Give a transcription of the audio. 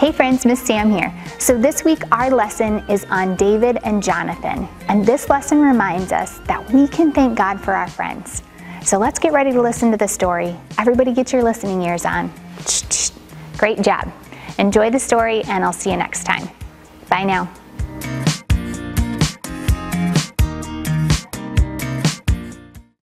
Hey friends, Miss Sam here. So this week our lesson is on David and Jonathan. And this lesson reminds us that we can thank God for our friends. So let's get ready to listen to the story. Everybody get your listening ears on. Great job. Enjoy the story and I'll see you next time. Bye now.